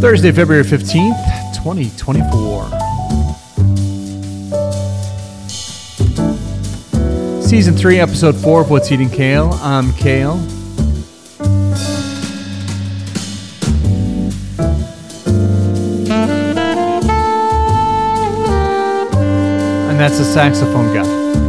Thursday, February 15th, 2024. Season 3, Episode 4 of What's Eating Kale. I'm Kale. And that's the saxophone guy.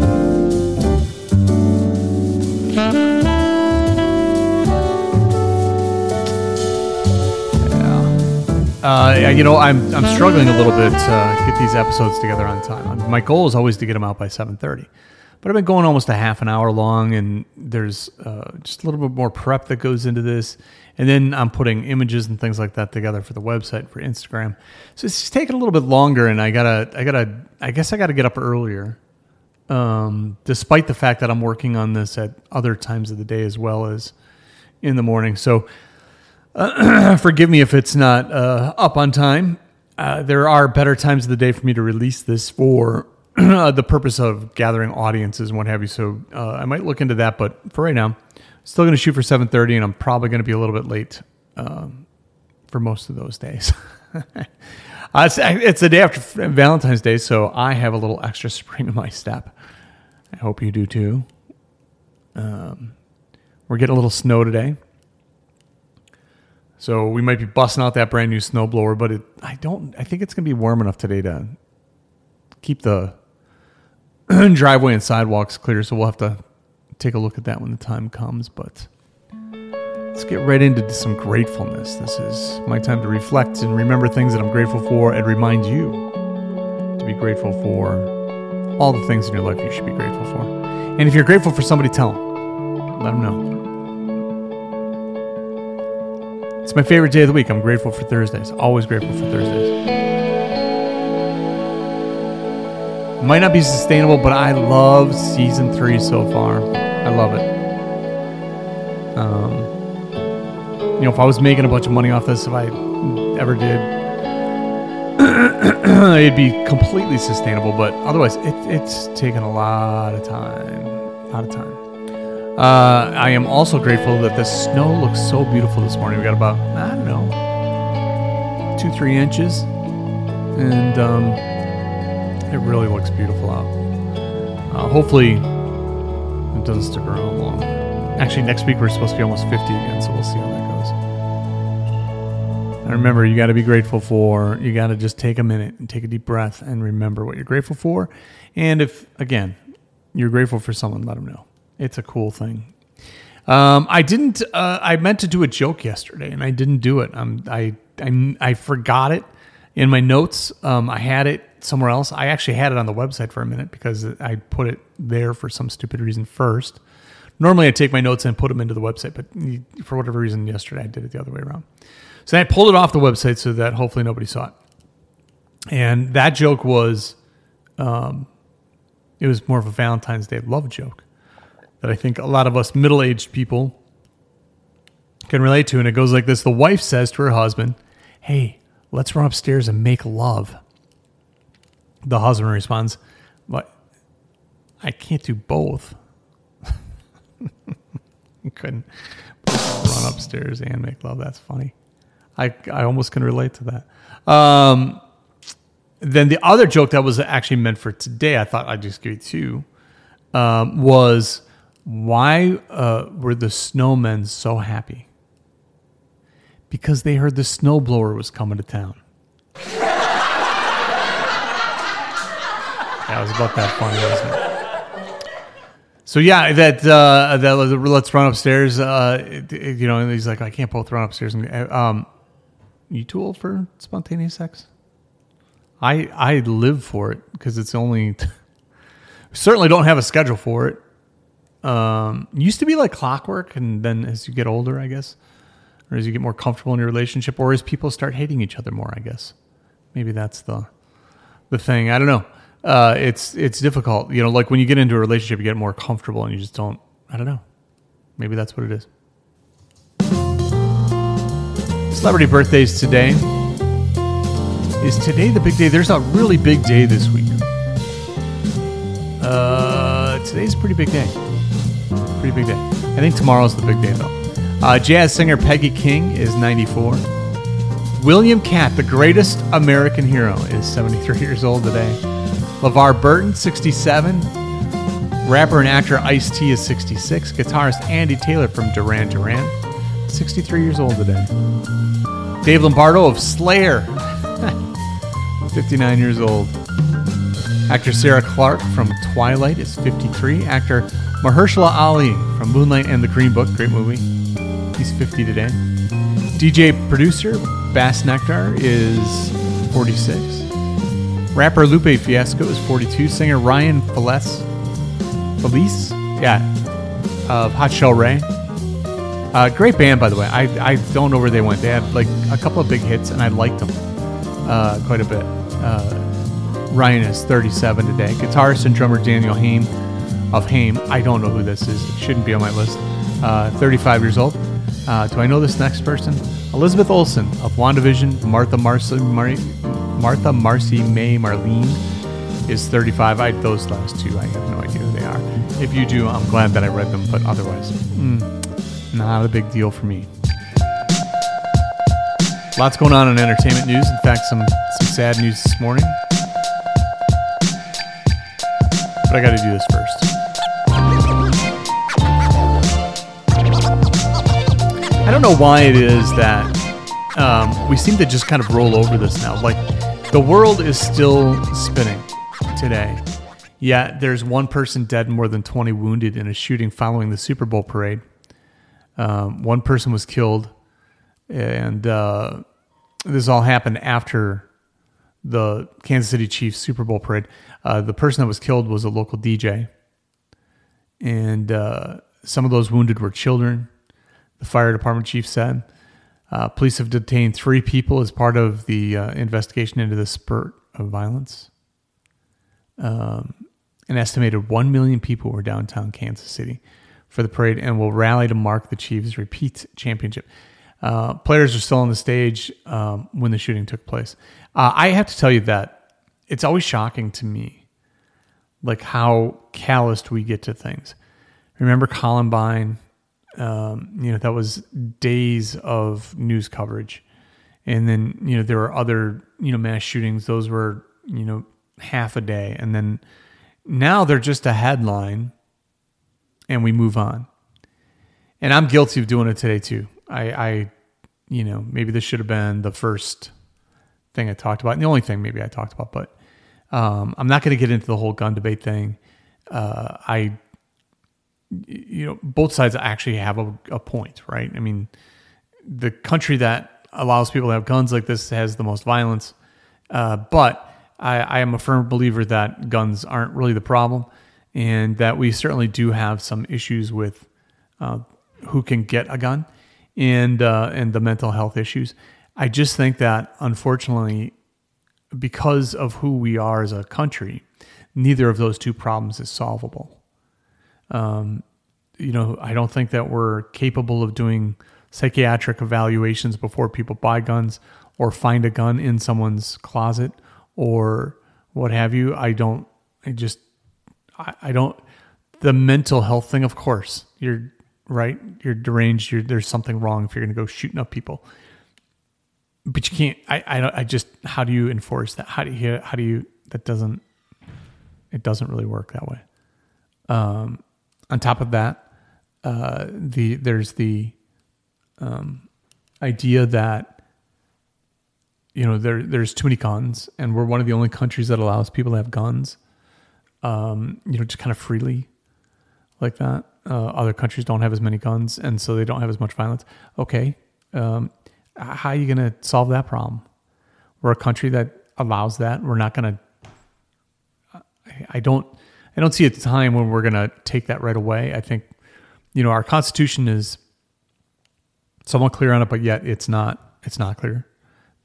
Uh, you know, I'm I'm struggling a little bit to get these episodes together on time. My goal is always to get them out by 7:30, but I've been going almost a half an hour long, and there's uh, just a little bit more prep that goes into this, and then I'm putting images and things like that together for the website for Instagram. So it's just taking a little bit longer, and I gotta I gotta I guess I gotta get up earlier, um, despite the fact that I'm working on this at other times of the day as well as in the morning. So uh, forgive me if it's not uh, up on time. Uh, there are better times of the day for me to release this for the purpose of gathering audiences and what have you. So uh, I might look into that, but for right now, still going to shoot for 7:30, and I'm probably going to be a little bit late um, for most of those days. Uh, it's, it's the day after Valentine's Day, so I have a little extra spring in my step. I hope you do too. Um, we're getting a little snow today. So we might be busting out that brand new snowblower, but it, I don't. I think it's going to be warm enough today to keep the driveway and sidewalks clear. So we'll have to take a look at that when the time comes. But let's get right into some gratefulness. This is my time to reflect and remember things that I'm grateful for, and remind you to be grateful for all the things in your life you should be grateful for. And if you're grateful for somebody, tell them. Let them know. It's my favorite day of the week. I'm grateful for Thursdays. Always grateful for Thursdays. Might not be sustainable, but I love season three so far. I love it. Um, you know, if I was making a bunch of money off this, if I ever did, it'd be completely sustainable. But otherwise, it, it's taken a lot of time. A lot of time. Uh, I am also grateful that the snow looks so beautiful this morning. We got about, I don't know, two, three inches. And um, it really looks beautiful out. Uh, hopefully, it doesn't stick around long. Actually, next week we're supposed to be almost 50 again, so we'll see how that goes. And remember, you got to be grateful for, you got to just take a minute and take a deep breath and remember what you're grateful for. And if, again, you're grateful for someone, let them know. It's a cool thing. Um, I didn't. Uh, I meant to do a joke yesterday, and I didn't do it. Um, I, I I forgot it in my notes. Um, I had it somewhere else. I actually had it on the website for a minute because I put it there for some stupid reason first. Normally, I take my notes and put them into the website, but for whatever reason, yesterday I did it the other way around. So I pulled it off the website so that hopefully nobody saw it. And that joke was, um, it was more of a Valentine's Day love joke that I think a lot of us middle aged people can relate to. And it goes like this The wife says to her husband, Hey, let's run upstairs and make love. The husband responds, But I can't do both. couldn't run upstairs and make love. That's funny. I, I almost can relate to that. Um, then the other joke that was actually meant for today, I thought I'd just give you two, um, was why uh, were the snowmen so happy? Because they heard the snowblower was coming to town. that was about that funny, wasn't it? So yeah, that uh, that let's run upstairs. Uh, you know, and he's like, I can't both run upstairs. And um, you too old for spontaneous sex? I I live for it because it's only certainly don't have a schedule for it. Um, used to be like clockwork, and then as you get older, I guess, or as you get more comfortable in your relationship, or as people start hating each other more, I guess, maybe that's the the thing. I don't know. Uh, it's it's difficult, you know. Like when you get into a relationship, you get more comfortable, and you just don't. I don't know. Maybe that's what it is. Celebrity birthdays today. Is today the big day? There's a really big day this week. Uh, today's a pretty big day. Pretty big day. I think tomorrow's the big day, though. Uh, jazz singer Peggy King is 94. William Katt, the greatest American hero, is 73 years old today. LeVar Burton, 67. Rapper and actor Ice T is 66. Guitarist Andy Taylor from Duran Duran, 63 years old today. Dave Lombardo of Slayer, 59 years old. Actor Sarah Clarke from Twilight is 53. Actor Mahershala Ali from Moonlight and the Green Book, great movie. He's 50 today. DJ producer Bassnectar is 46. Rapper Lupe Fiasco is 42. Singer Ryan Follese, Follese, yeah, of Hot Chelle Rae. Uh, great band, by the way. I, I don't know where they went. They had like a couple of big hits, and I liked them uh, quite a bit. Uh, Ryan is 37 today. Guitarist and drummer Daniel Haim of Haim. I don't know who this is. It shouldn't be on my list. Uh, 35 years old. Uh, do I know this next person? Elizabeth Olsen of WandaVision. Martha Marcy, Mar- Martha Marcy May Marlene is 35. I those last two. I have no idea who they are. If you do, I'm glad that I read them. But otherwise, mm, not a big deal for me. Lots going on in entertainment news. In fact, some some sad news this morning. But I got to do this first. I don't know why it is that um, we seem to just kind of roll over this now. Like the world is still spinning today. Yet there's one person dead and more than 20 wounded in a shooting following the Super Bowl parade. Um, one person was killed, and uh, this all happened after the Kansas City Chiefs Super Bowl parade. Uh, the person that was killed was a local DJ, and uh, some of those wounded were children. The fire department chief said. Uh, police have detained three people as part of the uh, investigation into the spurt of violence. Um, an estimated 1 million people were downtown Kansas City for the parade and will rally to mark the Chiefs' repeat championship. Uh, players are still on the stage um, when the shooting took place. Uh, I have to tell you that it's always shocking to me, like how calloused we get to things. Remember Columbine? Um, you know, that was days of news coverage. And then, you know, there were other, you know, mass shootings. Those were, you know, half a day. And then now they're just a headline and we move on. And I'm guilty of doing it today too. I, I you know, maybe this should have been the first thing I talked about, and the only thing maybe I talked about. But um, I'm not going to get into the whole gun debate thing. Uh, I, you know, both sides actually have a, a point, right? I mean, the country that allows people to have guns like this has the most violence, uh, but I, I am a firm believer that guns aren't really the problem, and that we certainly do have some issues with uh, who can get a gun and uh, and the mental health issues. I just think that unfortunately, because of who we are as a country, neither of those two problems is solvable. Um, you know, I don't think that we're capable of doing psychiatric evaluations before people buy guns or find a gun in someone's closet or what have you. I don't, I just, I, I don't, the mental health thing, of course, you're right. You're deranged. You're, there's something wrong if you're going to go shooting up people. But you can't, I, I, I just, how do you enforce that? How do you, how do you, that doesn't, it doesn't really work that way. Um, on top of that, uh, the there's the um, idea that you know there there's too many guns, and we're one of the only countries that allows people to have guns. Um, you know, just kind of freely, like that. Uh, other countries don't have as many guns, and so they don't have as much violence. Okay, um, how are you going to solve that problem? We're a country that allows that. We're not going to. I don't. I don't see a time when we're going to take that right away. I think, you know, our Constitution is somewhat clear on it, but yet it's not. It's not clear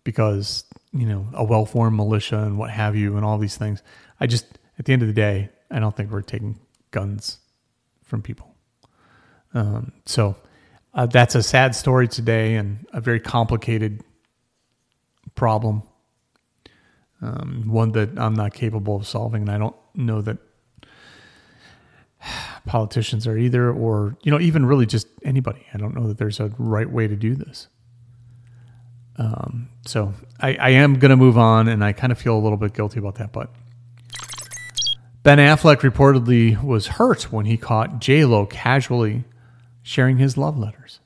because you know a well-formed militia and what have you, and all these things. I just, at the end of the day, I don't think we're taking guns from people. Um, so uh, that's a sad story today and a very complicated problem. Um, one that I'm not capable of solving, and I don't know that politicians are either, or you know, even really just anybody. I don't know that there's a right way to do this. Um, so I, I am going to move on, and I kind of feel a little bit guilty about that. But Ben Affleck reportedly was hurt when he caught J Lo casually sharing his love letters.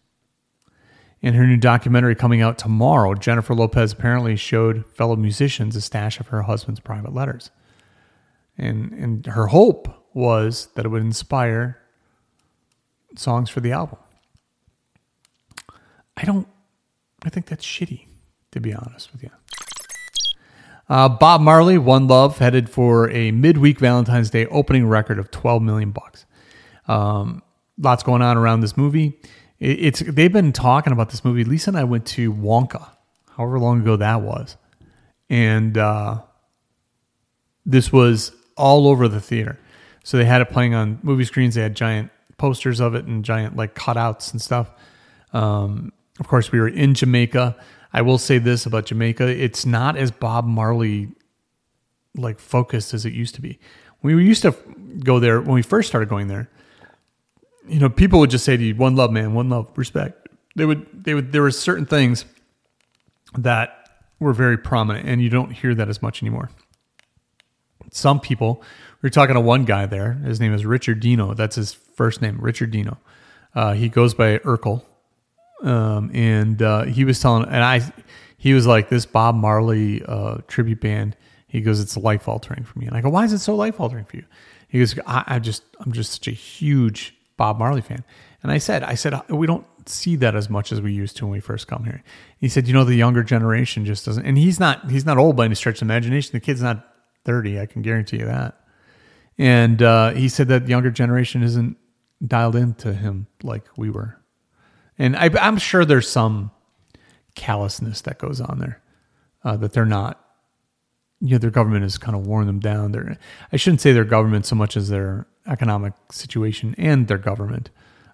In her new documentary coming out tomorrow, Jennifer Lopez apparently showed fellow musicians a stash of her husband's private letters. And, and her hope was that it would inspire songs for the album. I don't, I think that's shitty, to be honest with you. Uh, Bob Marley, One Love, headed for a midweek Valentine's Day opening record of 12 million bucks. Um, lots going on around this movie. It, it's they've been talking about this movie. Lisa and I went to Wonka, however long ago that was, and uh, this was all over the theater. So they had it playing on movie screens. They had giant posters of it and giant like cutouts and stuff. Um, of course, we were in Jamaica. I will say this about Jamaica: it's not as Bob Marley like focused as it used to be. We used to go there when we first started going there. You know, people would just say to you, "One love, man. One love, respect." They would. They would. There were certain things that were very prominent, and you don't hear that as much anymore. Some people. We were talking to one guy there. His name is Richard Dino. That's his first name, Richard Dino. Uh, he goes by Urkel um, and uh, he was telling, and I, he was like, this Bob Marley uh, tribute band. He goes, it's life altering for me. And I go, why is it so life altering for you? He goes, I, I just, I'm just such a huge Bob Marley fan. And I said, I said, we don't see that as much as we used to when we first come here. He said, you know, the younger generation just doesn't, and he's not, he's not old by any stretch of imagination. The kid's not 30. I can guarantee you that. And uh, he said that the younger generation isn't dialed into him like we were. And I, am sure there's some callousness that goes on there uh, that they're not. You know, their government has kind of worn them down. They're, I shouldn't say their government so much as their economic situation and their government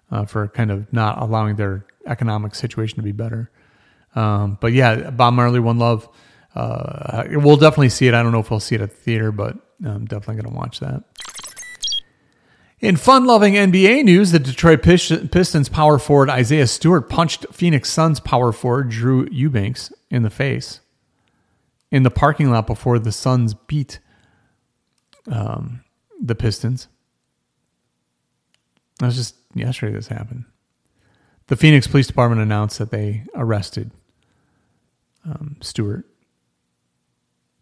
uh, for kind of not allowing their economic situation to be better. Um, but yeah, Bob Marley, One Love. Uh, we'll definitely see it. I don't know if we'll see it at the theater, but I'm definitely going to watch that. In fun loving NBA news, the Detroit Pistons power forward Isaiah Stewart punched Phoenix Suns power forward Drew Eubanks in the face in the parking lot before the Suns beat um, the Pistons. That was just yesterday this happened. The Phoenix Police Department announced that they arrested um, Stewart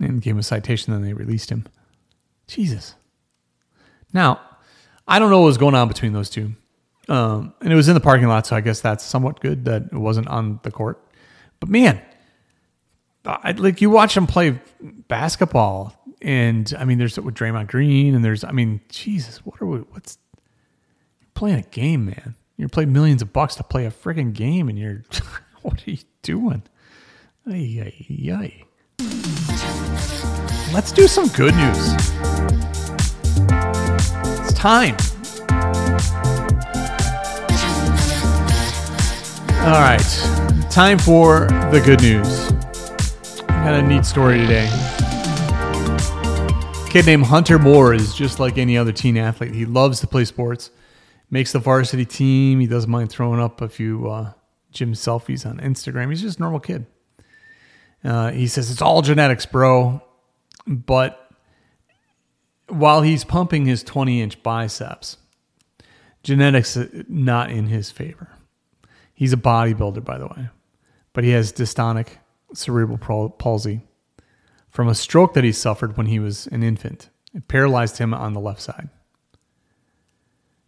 and gave him a citation, then they released him. Jesus. Now, I don't know what was going on between those two. Um, and it was in the parking lot, so I guess that's somewhat good that it wasn't on the court. But man, I, like you watch them play basketball, and I mean, there's with Draymond Green, and there's, I mean, Jesus, what are we? What's you're playing a game, man? You're playing millions of bucks to play a freaking game, and you're, what are you doing? Ay, ay, ay. Let's do some good news It's time. All right, time for the good news. I got a neat story today. A kid named Hunter Moore is just like any other teen athlete. He loves to play sports, makes the varsity team. He doesn't mind throwing up a few uh, gym selfies on Instagram. He's just a normal kid. Uh, he says it's all genetics, bro. But while he's pumping his 20 inch biceps, genetics not in his favor. He's a bodybuilder, by the way, but he has dystonic cerebral palsy from a stroke that he suffered when he was an infant. It paralyzed him on the left side.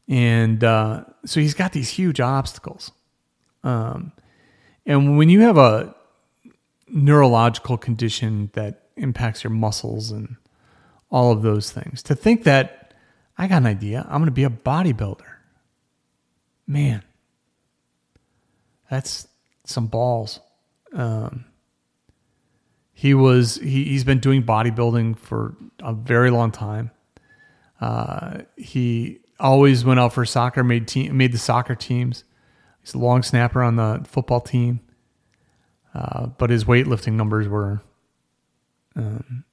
And uh, so he's got these huge obstacles. Um, and when you have a neurological condition that impacts your muscles and all of those things. To think that I got an idea, I'm going to be a bodybuilder. Man, that's some balls. Um, he was he, he's been doing bodybuilding for a very long time. Uh, he always went out for soccer, made team, made the soccer teams. He's a long snapper on the football team, uh, but his weightlifting numbers were um,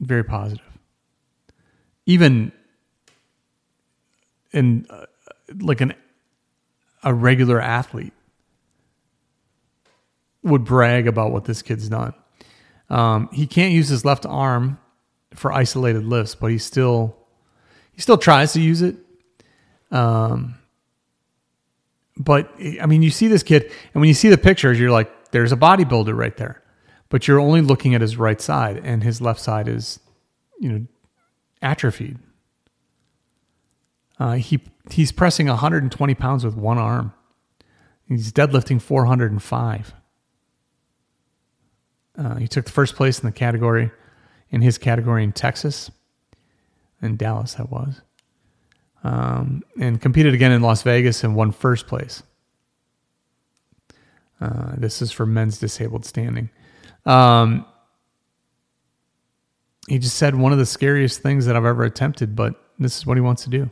very positive even in uh, like an a regular athlete would brag about what this kid's done. Um, he can't use his left arm for isolated lifts, but he still he still tries to use it. Um, but I mean, you see this kid, and when you see the pictures, you're like, "There's a bodybuilder right there," but you're only looking at his right side, and his left side is, you know, atrophied. Uh, he he's pressing 120 pounds with one arm. He's deadlifting 405. Uh, he took the first place in the category, in his category in Texas, in Dallas, that was, um, and competed again in Las Vegas and won first place. Uh, this is for men's disabled standing. Um, he just said one of the scariest things that I've ever attempted, but this is what he wants to do.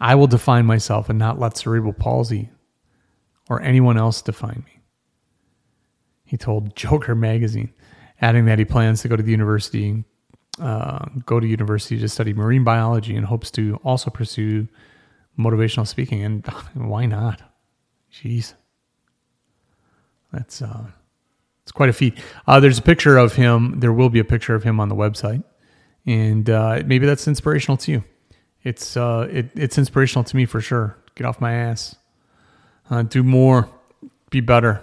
I will define myself and not let cerebral palsy or anyone else define me. He told Joker magazine, adding that he plans to go to the university, uh, go to university to study marine biology, and hopes to also pursue motivational speaking. And why not? Jeez, that's uh, it's quite a feat. Uh, there's a picture of him. There will be a picture of him on the website, and uh, maybe that's inspirational to you. It's uh, it, it's inspirational to me for sure. Get off my ass. Uh, do more. Be better.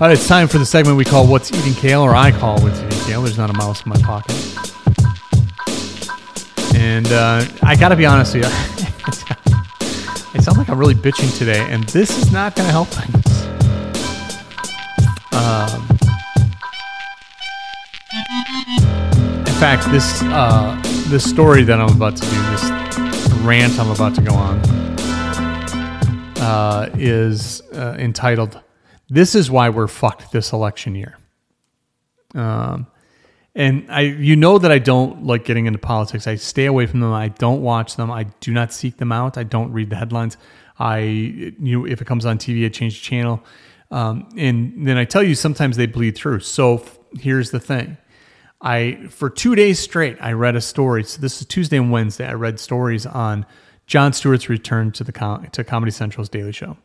All right, it's time for the segment we call What's Eating Kale, or I call What's Eating Kale. There's not a mouse in my pocket. And uh, I got to be honest with you, like I'm really bitching today, and this is not going to help things. Um, in fact, this uh, this story that I'm about to do, this rant I'm about to go on, uh, is uh, entitled this is why we're fucked this election year. Um, and I, you know that I don't like getting into politics. I stay away from them. I don't watch them. I do not seek them out. I don't read the headlines. I, you know, if it comes on TV, I change the channel. Um, and then I tell you, sometimes they bleed through. So f- here's the thing. I, for two days straight, I read a story. So this is Tuesday and Wednesday. I read stories on Jon Stewart's return to the com- to Comedy Central's Daily Show.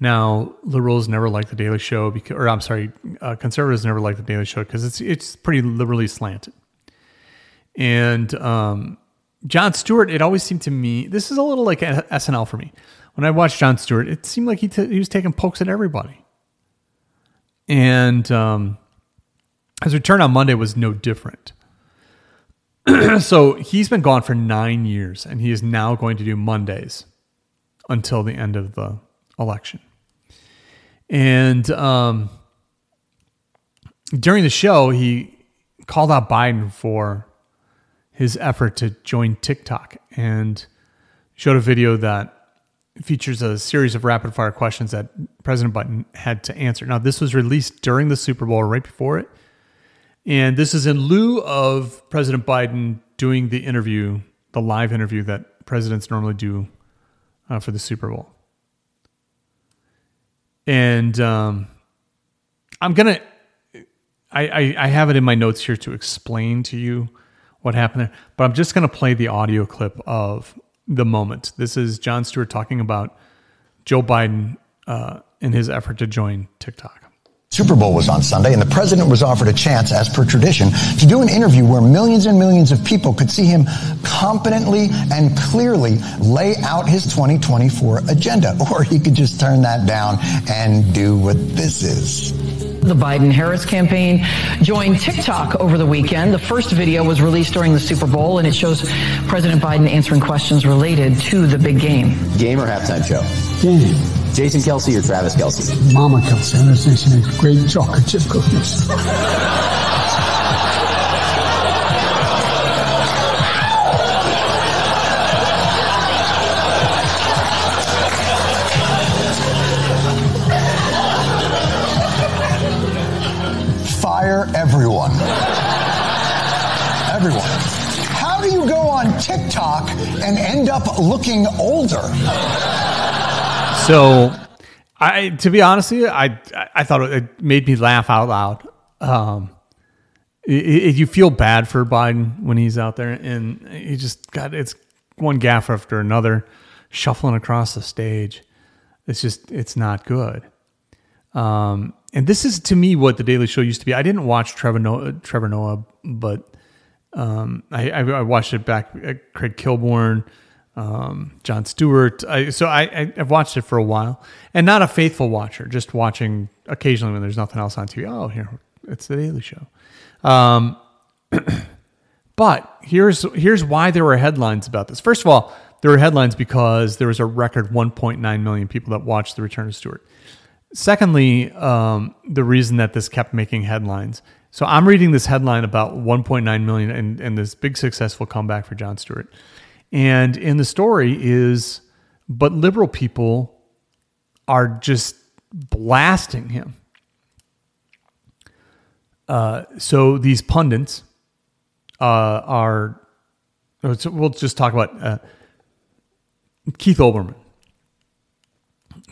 Now, liberals never like the Daily Show, because, or I'm sorry, uh, conservatives never like the Daily Show because it's it's pretty liberally slanted. And um, Jon Stewart, it always seemed to me this is a little like SNL for me. When I watched Jon Stewart, it seemed like he t- he was taking pokes at everybody. And um, his return on Monday was no different. so he's been gone for nine years, and he is now going to do Mondays until the end of the election. And um, during the show, he called out Biden for his effort to join TikTok and showed a video that features a series of rapid fire questions that President Biden had to answer. Now, this was released during the Super Bowl, right before it. And this is in lieu of President Biden doing the interview, the live interview that presidents normally do uh, for the Super Bowl and um, I'm gonna. I, I, I have it in my notes here to explain to you what happened there, but I'm just gonna play the audio clip of the moment. This is Jon Stewart talking about Joe Biden uh, in his effort to join TikTok. Super Bowl was on Sunday, and the president was offered a chance, as per tradition, to do an interview where millions and millions of people could see him competently and clearly lay out his 2024 agenda. Or he could just turn that down and do what this is. The Biden Harris campaign joined TikTok over the weekend. The first video was released during the Super Bowl, and it shows President Biden answering questions related to the big game. Game or halftime show? Game. Jason Kelce or Travis Kelce? Mama Kelce. I understand she makes great chocolate chip cookies. Fire everyone. everyone. How do you go on TikTok and end up looking older? So, I to be honest with you, I I thought it made me laugh out loud. Um, it, it, you feel bad for Biden when he's out there, and he just got it's one gaffe after another. shuffling across the stage. It's just, it's not good. Um, and this is to me what the Daily Show used to be. I didn't watch Trevor Noah, Trevor Noah but um, I, I, watched it back. Craig Kilborn, um, Jon Stewart. I, so I, I, have watched it for a while, and not a faithful watcher, just watching occasionally when there's nothing else on TV. Oh, here it's the Daily Show. Um, but here's here's why there were headlines about this. First of all, there were headlines because there was a record 1.9 million people that watched The Return of Stewart. Secondly, um, the reason that this kept making headlines. So I'm reading this headline about 1.9 million and, and this big successful comeback for Jon Stewart. And in the story is, but liberal people are just blasting him. Uh, so these pundits uh, are, so we'll just talk about uh, Keith Olbermann,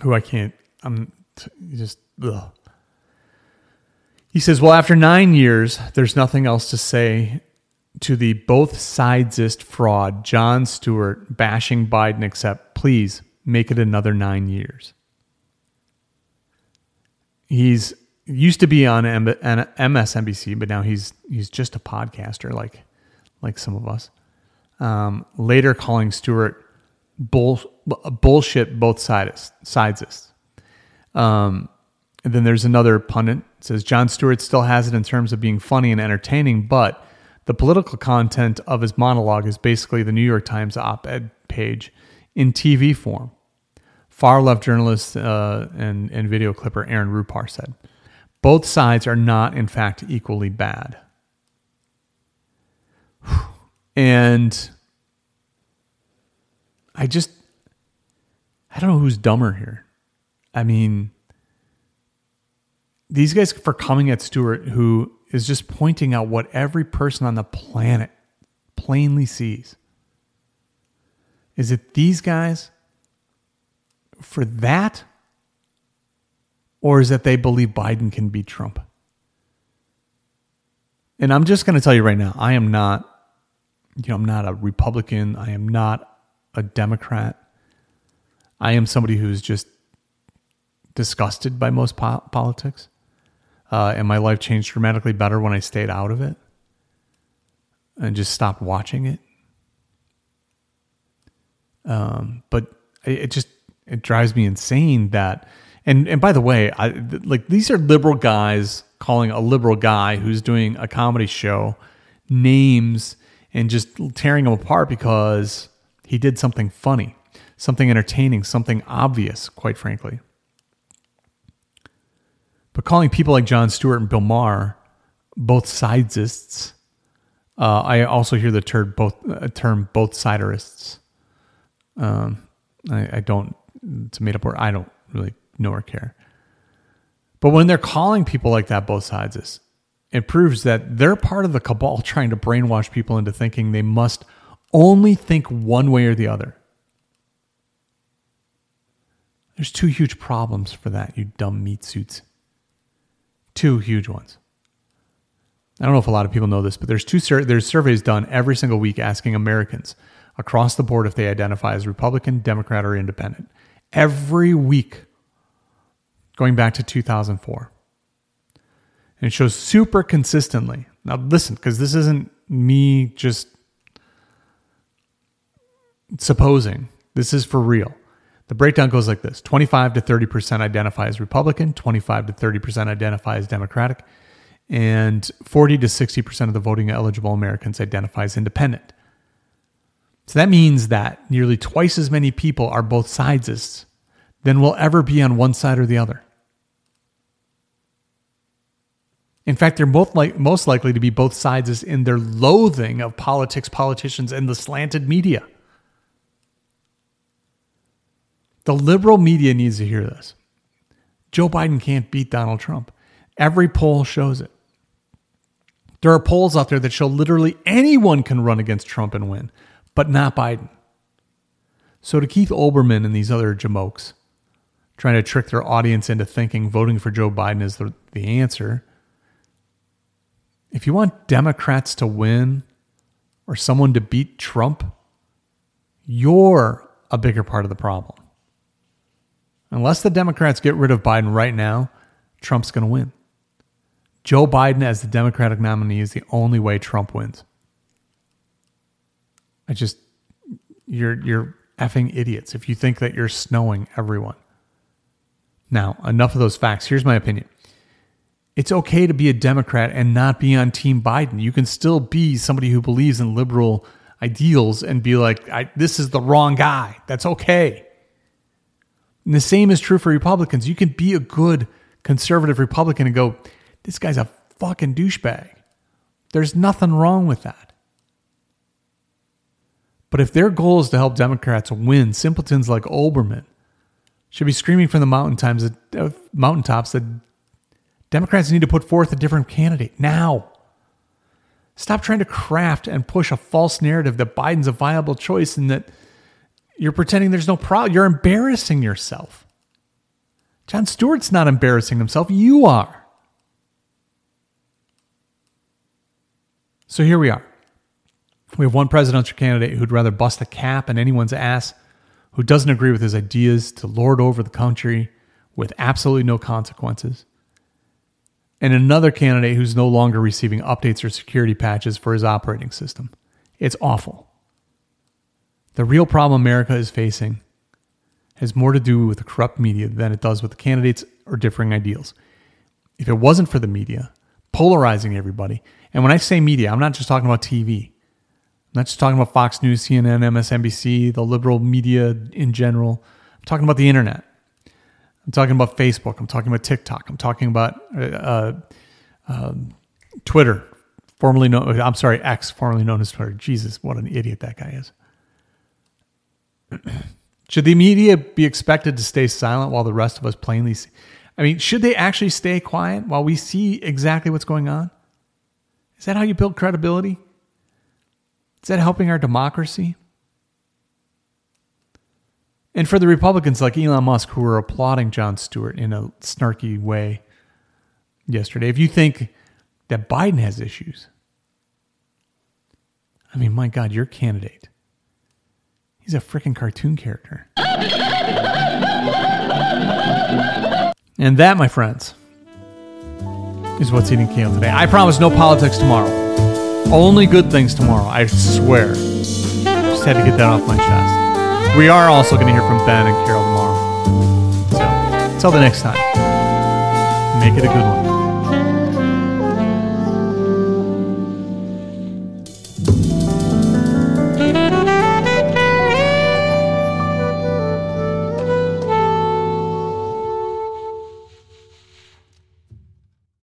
who I can't, I'm just, ugh. He says, well, after nine years, there's nothing else to say to the both sidesist fraud, Jon Stewart bashing Biden, except please make it another nine years. He's used to be on MSNBC, but now he's he's just a podcaster, like like some of us. Um, later, calling Stewart bull, bullshit both sides sidesists. Um, and then there's another pundit says John Stewart still has it in terms of being funny and entertaining, but the political content of his monologue is basically the New York Times op-ed page in TV form. Far left journalist uh, and, and video clipper Aaron Rupar said, both sides are not, in fact, equally bad. And I just, I don't know who's dumber here. I mean, these guys for coming at Stewart, who is just pointing out what every person on the planet plainly sees. Is it these guys for that? Or is it they believe Biden can beat Trump? And I'm just going to tell you right now, I am not, you know, I'm not a Republican. I am not a Democrat. I am somebody who's just disgusted by most po- politics. Uh, and my life changed dramatically better when I stayed out of it and just stopped watching it. Um, but it, it just it drives me insane that and and by the way, I like these are liberal guys calling a liberal guy who's doing a comedy show names and just tearing him apart because he did something funny, something entertaining, something obvious, quite frankly. But calling people like Jon Stewart and Bill Maher both sidesists, uh, I also hear the term both uh, term both siderists. Um, I, I, don't. It's a made up word. I don't really know or care. But when they're calling people like that both sidesists, it proves that they're part of the cabal trying to brainwash people into thinking they must only think one way or the other. There's two huge problems for that, you dumb meat suits. Two huge ones. I don't know if a lot of people know this, but there's two sur- there's surveys done every single week asking Americans across the board if they identify as Republican, Democrat, or Independent. Every week, going back to 2004. And it shows super consistently. Now, listen, because this isn't me just supposing, this is for real. The breakdown goes like this 25 to 30% identify as Republican, 25 to 30% identify as Democratic, and 40 to 60% of the voting eligible Americans identify as independent. So that means that nearly twice as many people are both sidesists than will ever be on one side or the other. In fact, they're both like, most likely to be both sides in their loathing of politics, politicians, and the slanted media. The liberal media needs to hear this. Joe Biden can't beat Donald Trump. Every poll shows it. There are polls out there that show literally anyone can run against Trump and win, but not Biden. So to Keith Olbermann and these other jamokes trying to trick their audience into thinking voting for Joe Biden is the, the answer, if you want Democrats to win or someone to beat Trump, you're a bigger part of the problem. Unless the Democrats get rid of Biden right now, Trump's going to win. Joe Biden as the Democratic nominee is the only way Trump wins. I just you're you're effing idiots if you think that you're snowing everyone. Now, enough of those facts. Here's my opinion. It's okay to be a Democrat and not be on Team Biden. You can still be somebody who believes in liberal ideals and be like, this is the wrong guy. That's okay. And the same is true for Republicans. You can be a good conservative Republican and go, this guy's a fucking douchebag. There's nothing wrong with that. But if their goal is to help Democrats win, simpletons like Olbermann should be screaming from the mountaintops, uh, mountaintops that Democrats need to put forth a different candidate now. Stop trying to craft and push a false narrative that Biden's a viable choice and that you're pretending there's no problem. You're embarrassing yourself. Jon Stewart's not embarrassing himself. You are. So here we are. We have one presidential candidate who'd rather bust a cap in anyone's ass, who doesn't agree with his ideas to lord over the country with absolutely no consequences, and another candidate who's no longer receiving updates or security patches for his operating system. It's awful. The real problem America is facing has more to do with the corrupt media than it does with the candidates or differing ideals. If it wasn't for the media polarizing everybody, and when I say media, I'm not just talking about TV. I'm not just talking about Fox News, CNN, MSNBC, the liberal media in general. I'm talking about the internet. I'm talking about Facebook. I'm talking about TikTok. I'm talking about uh, uh, Twitter, formerly known. I'm sorry, X, formerly known as Twitter. Jesus, what an idiot that guy is. should the media be expected to stay silent while the rest of us plainly see? I mean, should they actually stay quiet while we see exactly what's going on? Is that how you build credibility? Is that helping our democracy? And for the Republicans like Elon Musk who were applauding Jon Stewart in a snarky way yesterday, if you think that Biden has issues, I mean, my God, your candidate. He's a freaking cartoon character. And that, my friends, is what's eating kale today. I promise no politics tomorrow. Only good things tomorrow, I swear. Just had to get that off my chest. We are also going to hear from Ben and Carol tomorrow. So, until the next time, make it a good one.